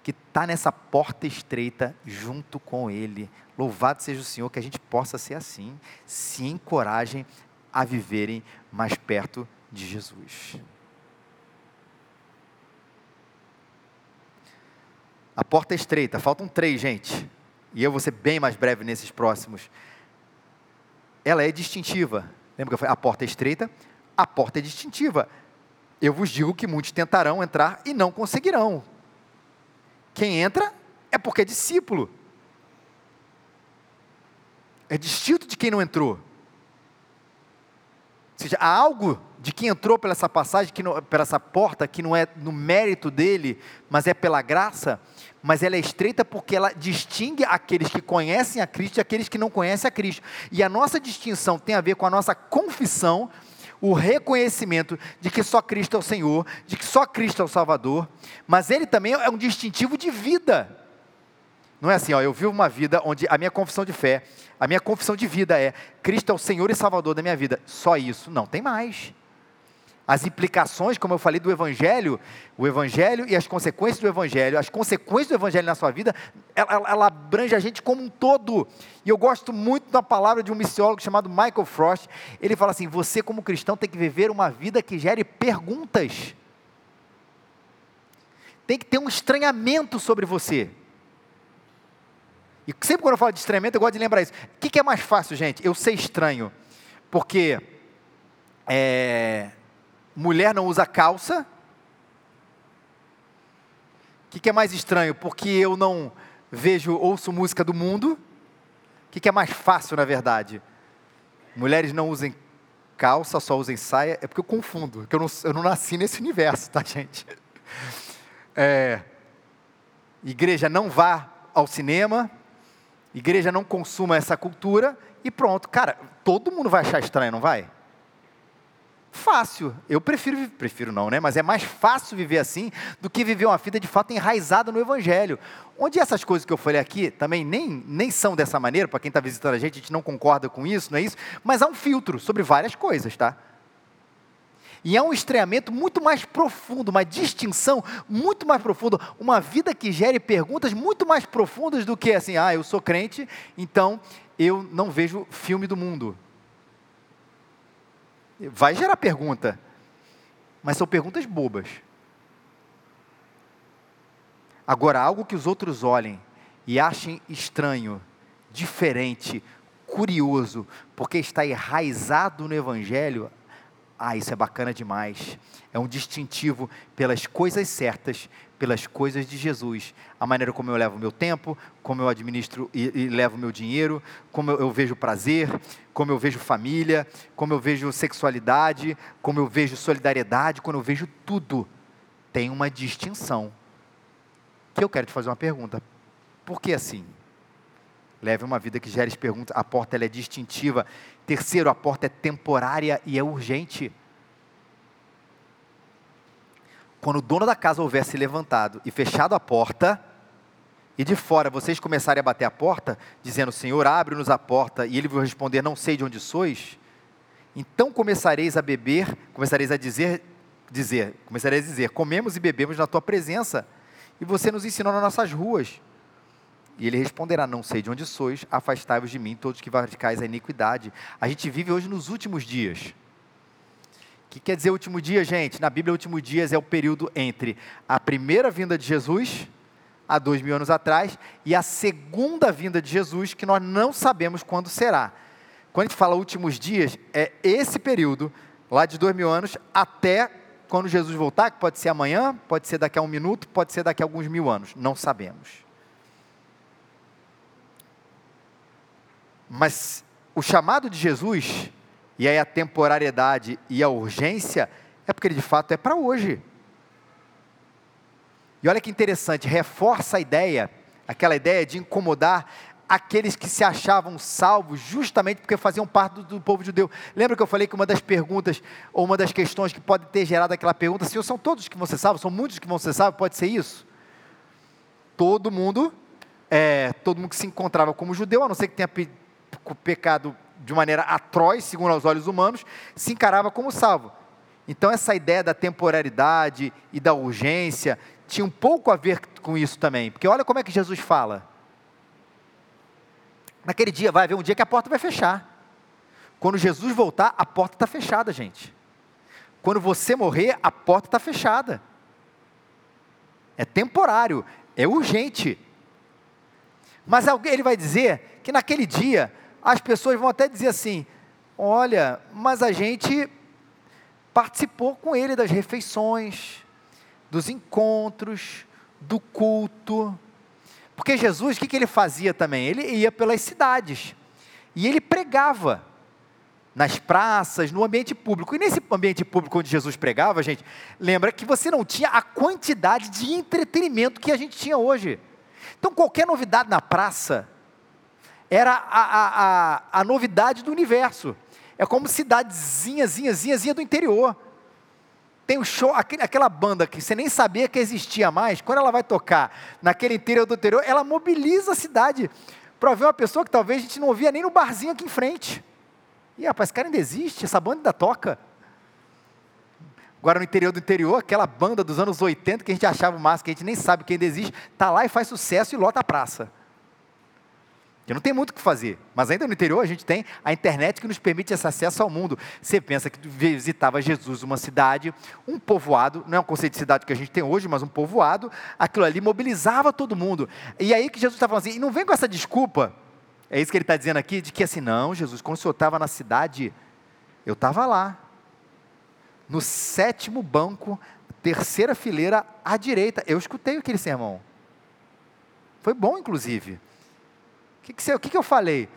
S1: que está nessa porta estreita junto com ele. Louvado seja o Senhor que a gente possa ser assim. Se encorajem a viverem mais perto de Jesus. A porta é estreita, faltam três, gente. E eu vou ser bem mais breve nesses próximos. Ela é distintiva. Lembra que eu falei? A porta é estreita, a porta é distintiva. Eu vos digo que muitos tentarão entrar e não conseguirão. Quem entra é porque é discípulo. É distinto de quem não entrou. Ou seja, há algo de quem entrou pela essa passagem, que não, pela essa porta, que não é no mérito dele, mas é pela graça, mas ela é estreita porque ela distingue aqueles que conhecem a Cristo e aqueles que não conhecem a Cristo. E a nossa distinção tem a ver com a nossa confissão, o reconhecimento de que só Cristo é o Senhor, de que só Cristo é o Salvador, mas ele também é um distintivo de vida. Não é assim, ó, eu vivo uma vida onde a minha confissão de fé, a minha confissão de vida é Cristo é o Senhor e Salvador da minha vida. Só isso. Não, tem mais as implicações, como eu falei, do Evangelho, o Evangelho e as consequências do Evangelho, as consequências do Evangelho na sua vida, ela, ela abrange a gente como um todo. E eu gosto muito da palavra de um missiólogo chamado Michael Frost. Ele fala assim: você, como cristão, tem que viver uma vida que gere perguntas. Tem que ter um estranhamento sobre você. E sempre quando eu falo de estranhamento, eu gosto de lembrar isso. O que, que é mais fácil, gente? Eu ser estranho. Porque é, mulher não usa calça. O que, que, é mais estranho? Porque eu não vejo, ouço música do mundo. O que, que é mais fácil, na verdade? Mulheres não usem calça, só usem saia. É porque eu confundo, porque eu não, eu não nasci nesse universo, tá, gente? É, igreja não vá ao cinema, igreja não consuma essa cultura e pronto. Cara, todo mundo vai achar estranho, não vai? Fácil. Eu prefiro, prefiro não, né? Mas é mais fácil viver assim do que viver uma vida de fato enraizada no Evangelho. Onde essas coisas que eu falei aqui também nem, nem são dessa maneira, para quem está visitando a gente, a gente não concorda com isso, não é isso? Mas há um filtro sobre várias coisas, tá? E há um estranhamento muito mais profundo, uma distinção muito mais profunda, uma vida que gere perguntas muito mais profundas do que assim, ah, eu sou crente, então eu não vejo filme do mundo. Vai gerar pergunta, mas são perguntas bobas. Agora, algo que os outros olhem e achem estranho, diferente, curioso, porque está enraizado no Evangelho, Ah, isso é bacana demais. É um distintivo pelas coisas certas, pelas coisas de Jesus. A maneira como eu levo o meu tempo, como eu administro e, e levo o meu dinheiro, como eu, eu vejo prazer, como eu vejo família, como eu vejo sexualidade, como eu vejo solidariedade, quando eu vejo tudo. Tem uma distinção. Que eu quero te fazer uma pergunta. Por que assim? Leve uma vida que gere perguntas. A porta é distintiva. Terceiro, a porta é temporária e é urgente. Quando o dono da casa houver se levantado e fechado a porta, e de fora vocês começarem a bater a porta, dizendo: Senhor, abre-nos a porta, e ele vai responder: Não sei de onde sois, então começareis a beber, começareis a dizer, dizer, começareis a dizer: Comemos e bebemos na tua presença, e você nos ensinou nas nossas ruas. E ele responderá: Não sei de onde sois, afastai-vos de mim, todos que praticais a iniquidade. A gente vive hoje nos últimos dias. O que quer dizer último dia, gente? Na Bíblia, último dias é o período entre a primeira vinda de Jesus, há dois mil anos atrás, e a segunda vinda de Jesus, que nós não sabemos quando será. Quando a gente fala últimos dias, é esse período, lá de dois mil anos, até quando Jesus voltar, que pode ser amanhã, pode ser daqui a um minuto, pode ser daqui a alguns mil anos, não sabemos. Mas o chamado de Jesus, e aí a temporariedade e a urgência, é porque ele de fato é para hoje. E olha que interessante, reforça a ideia, aquela ideia de incomodar aqueles que se achavam salvos justamente porque faziam parte do, do, povo judeu. Lembra que eu falei que uma das perguntas, ou uma das questões que pode ter gerado aquela pergunta, Senhor, são todos que vão ser salvos? São muitos que vão ser salvos? Pode ser isso? Todo mundo, é, todo mundo que se encontrava como judeu, a não ser que tenha pecado de maneira atroz, segundo os olhos humanos, se encarava como salvo. Então, essa ideia da temporalidade e da urgência tinha um pouco a ver com isso também, porque olha como é que Jesus fala. Naquele dia, vai haver um dia que a porta vai fechar. Quando Jesus voltar, a porta está fechada, gente. Quando você morrer, a porta está fechada. É temporário, é urgente. Mas ele vai dizer que naquele dia as pessoas vão até dizer assim: olha, mas a gente participou com ele das refeições, dos encontros, do culto. Porque Jesus, o que, que ele fazia também? Ele ia pelas cidades e ele pregava nas praças, no ambiente público. E nesse ambiente público onde Jesus pregava, gente, lembra que você não tinha a quantidade de entretenimento que a gente tinha hoje. Então, qualquer novidade na praça, era a, a, a, a novidade do universo. É como cidadezinha, zinha, zinha, zinha do interior. Tem um show, aquela banda que você nem sabia que existia mais, quando ela vai tocar naquele interior do interior, ela mobiliza a cidade para ver uma pessoa que talvez a gente não ouvia nem no barzinho aqui em frente. E rapaz, esse cara ainda existe, essa banda ainda toca. Agora no interior do interior, aquela banda dos anos 80 que a gente achava o máximo, que a gente nem sabe que ainda existe, está lá e faz sucesso e lota a praça. Que não tem muito o que fazer, mas ainda no interior a gente tem a internet que nos permite esse acesso ao mundo. Você pensa que visitava Jesus uma cidade, um povoado, não é um conceito de cidade que a gente tem hoje, mas um povoado, aquilo ali mobilizava todo mundo. E aí que Jesus está falando assim, e não vem com essa desculpa, é isso que ele está dizendo aqui, de que assim, não, Jesus, quando o senhor estava na cidade, eu estava lá, no sétimo banco, terceira fileira à direita, eu escutei aquele sermão. Foi bom, inclusive que, que, o que, que eu falei?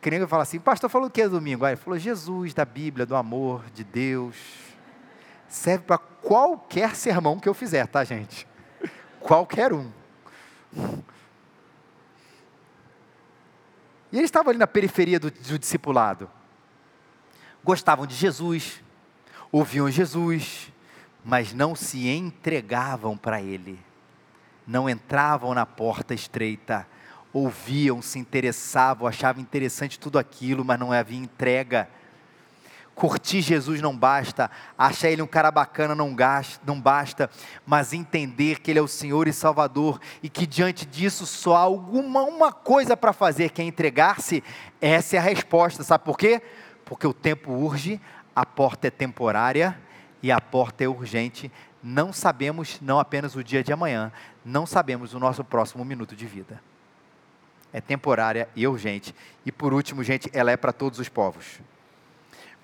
S1: Queria que eu falasse assim, pastor falou o que domingo? Aí ele falou, Jesus da Bíblia, do amor de Deus. Serve para qualquer sermão que eu fizer, tá, gente? Qualquer um. E eles estavam ali na periferia do, do discipulado. Gostavam de Jesus, ouviam Jesus, mas não se entregavam para Ele. Não entravam na porta estreita ouviam, se interessavam, achavam interessante tudo aquilo, mas não havia entrega. Curtir Jesus não basta, achar Ele um cara bacana não, gasta, não basta, mas entender que Ele é o Senhor e Salvador e que diante disso só há alguma uma coisa para fazer, que é entregar-se, essa é a resposta, sabe por quê? Porque o tempo urge, a porta é temporária e a porta é urgente. Não sabemos não apenas o dia de amanhã, não sabemos o nosso próximo minuto de vida é temporária e urgente. E por último, gente, ela é para todos os povos.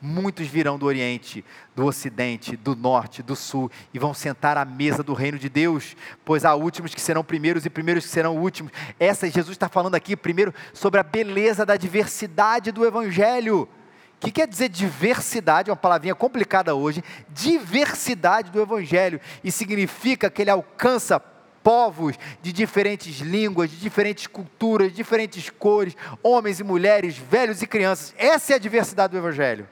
S1: Muitos virão do Oriente, do Ocidente, do Norte, do Sul e vão sentar à mesa do reino de Deus, pois há últimos que serão primeiros e primeiros que serão últimos. Essa Jesus está falando aqui primeiro sobre a beleza da diversidade do Evangelho. O que quer dizer diversidade? É uma palavrinha complicada hoje. Diversidade do Evangelho e significa que ele alcança povos de diferentes línguas, de diferentes culturas, de diferentes cores, homens e mulheres, velhos e crianças. Essa é a diversidade do Evangelho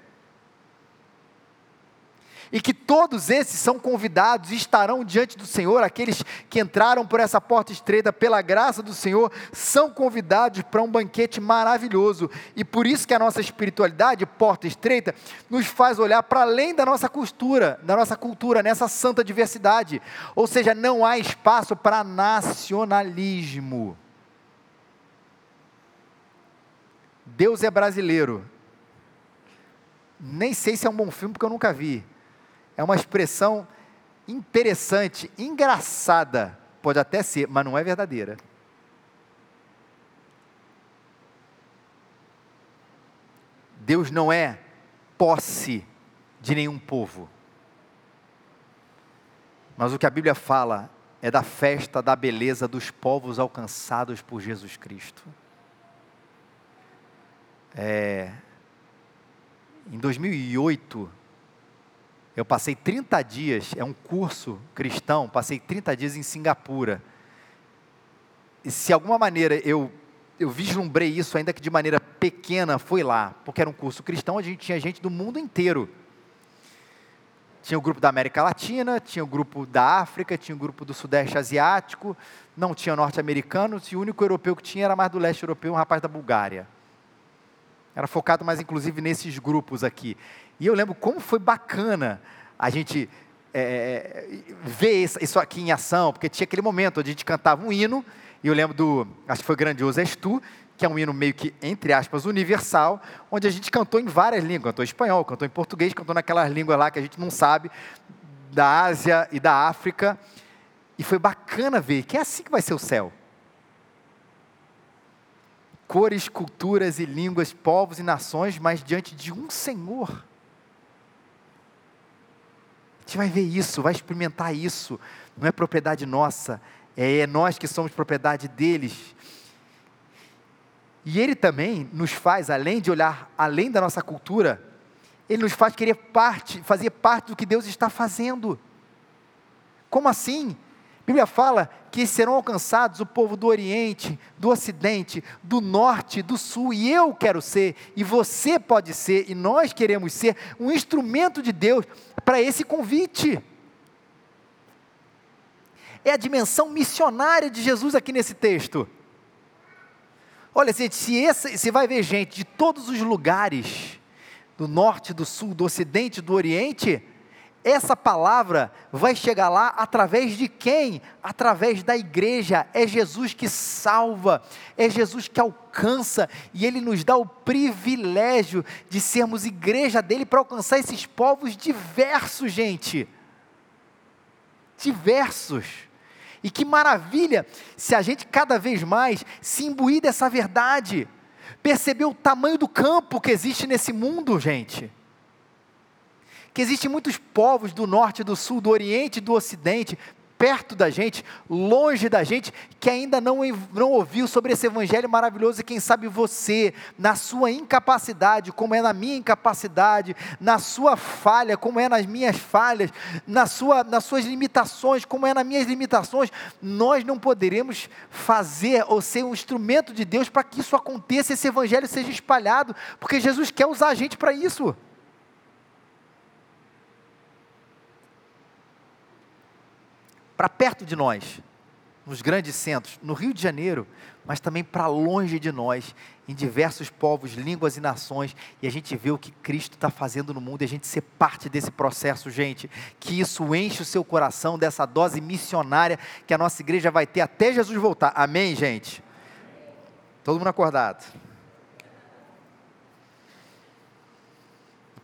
S1: e que todos esses são convidados e estarão diante do Senhor, aqueles que entraram por essa porta estreita pela graça do Senhor, são convidados para um banquete maravilhoso, e por isso que a nossa espiritualidade, porta estreita, nos faz olhar para além da nossa cultura, da nossa cultura, nessa santa diversidade, ou seja, não há espaço para nacionalismo. Deus é brasileiro. Nem sei se é um bom filme porque eu nunca vi é uma expressão interessante, engraçada, pode até ser, mas não é verdadeira. Deus não é posse de nenhum povo. Mas o que a Bíblia fala é da festa da beleza dos povos alcançados por Jesus Cristo. É, em 2008, eu passei 30 dias, é um curso cristão, passei 30 dias em Singapura. E se alguma maneira eu, eu vislumbrei isso, ainda que de maneira pequena, foi lá, porque era um curso cristão, a gente tinha gente do mundo inteiro. Tinha o grupo da América Latina, tinha o grupo da África, tinha o grupo do Sudeste Asiático, não tinha norte-americanos, e o único europeu que tinha era mais do leste europeu, um rapaz da Bulgária. Era focado mais inclusive nesses grupos aqui. E eu lembro como foi bacana a gente é, ver isso aqui em ação, porque tinha aquele momento onde a gente cantava um hino, e eu lembro do, acho que foi Grandioso És Tu, que é um hino meio que, entre aspas, universal, onde a gente cantou em várias línguas, cantou em espanhol, cantou em português, cantou naquelas línguas lá que a gente não sabe, da Ásia e da África, e foi bacana ver que é assim que vai ser o céu. Cores, culturas e línguas, povos e nações, mas diante de um Senhor gente vai ver isso, vai experimentar isso. Não é propriedade nossa, é, é nós que somos propriedade deles. E Ele também nos faz, além de olhar além da nossa cultura, Ele nos faz querer parte, fazer parte do que Deus está fazendo. Como assim? A Bíblia fala que serão alcançados o povo do Oriente, do Ocidente, do Norte, do Sul, e eu quero ser, e você pode ser, e nós queremos ser um instrumento de Deus para esse convite. É a dimensão missionária de Jesus aqui nesse texto. Olha, gente, se você vai ver gente de todos os lugares, do norte, do sul, do ocidente, do oriente, essa palavra vai chegar lá através de quem? Através da igreja. É Jesus que salva, é Jesus que alcança, e Ele nos dá o privilégio de sermos igreja dele para alcançar esses povos diversos, gente. Diversos. E que maravilha se a gente cada vez mais se imbuir dessa verdade, perceber o tamanho do campo que existe nesse mundo, gente que existem muitos povos do norte, do sul, do oriente e do ocidente, perto da gente, longe da gente, que ainda não, não ouviu sobre esse evangelho maravilhoso, e quem sabe você, na sua incapacidade, como é na minha incapacidade, na sua falha, como é nas minhas falhas, na sua, nas suas limitações, como é nas minhas limitações, nós não poderemos fazer ou ser um instrumento de Deus para que isso aconteça, esse evangelho seja espalhado, porque Jesus quer usar a gente para isso. Para perto de nós, nos grandes centros, no Rio de Janeiro, mas também para longe de nós, em diversos povos, línguas e nações, e a gente vê o que Cristo está fazendo no mundo, e a gente ser parte desse processo, gente, que isso enche o seu coração dessa dose missionária que a nossa igreja vai ter até Jesus voltar. Amém, gente? Todo mundo acordado.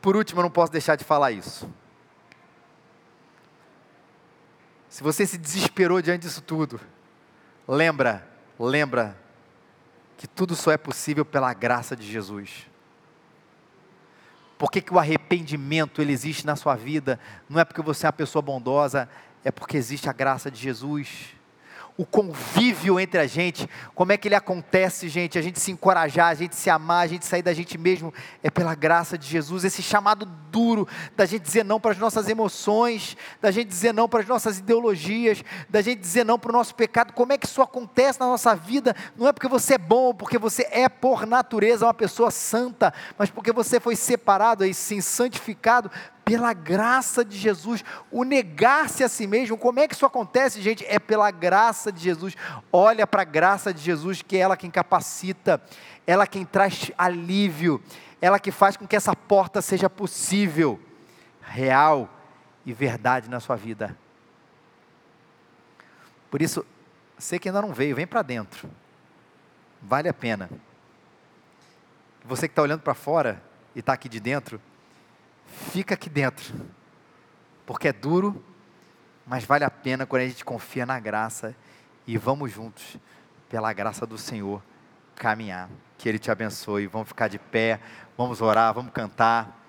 S1: Por último, eu não posso deixar de falar isso. Se você se desesperou diante disso tudo, lembra, lembra que tudo só é possível pela graça de Jesus. Por que, que o arrependimento ele existe na sua vida? Não é porque você é uma pessoa bondosa, é porque existe a graça de Jesus o convívio entre a gente, como é que ele acontece, gente, a gente se encorajar, a gente se amar, a gente sair da gente mesmo, é pela graça de Jesus, esse chamado duro da gente dizer não para as nossas emoções, da gente dizer não para as nossas ideologias, da gente dizer não para o nosso pecado, como é que isso acontece na nossa vida? Não é porque você é bom, porque você é por natureza uma pessoa santa, mas porque você foi separado aí, sim, santificado pela graça de Jesus, o negar-se a si mesmo, como é que isso acontece, gente? É pela graça de Jesus. Olha para a graça de Jesus, que é ela quem capacita, ela quem traz alívio, ela que faz com que essa porta seja possível, real e verdade na sua vida. Por isso, você que ainda não veio, vem para dentro. Vale a pena. Você que está olhando para fora e está aqui de dentro, fica aqui dentro, porque é duro, mas vale a pena quando a gente confia na graça e vamos juntos, pela graça do Senhor, caminhar. Que Ele te abençoe. Vamos ficar de pé, vamos orar, vamos cantar.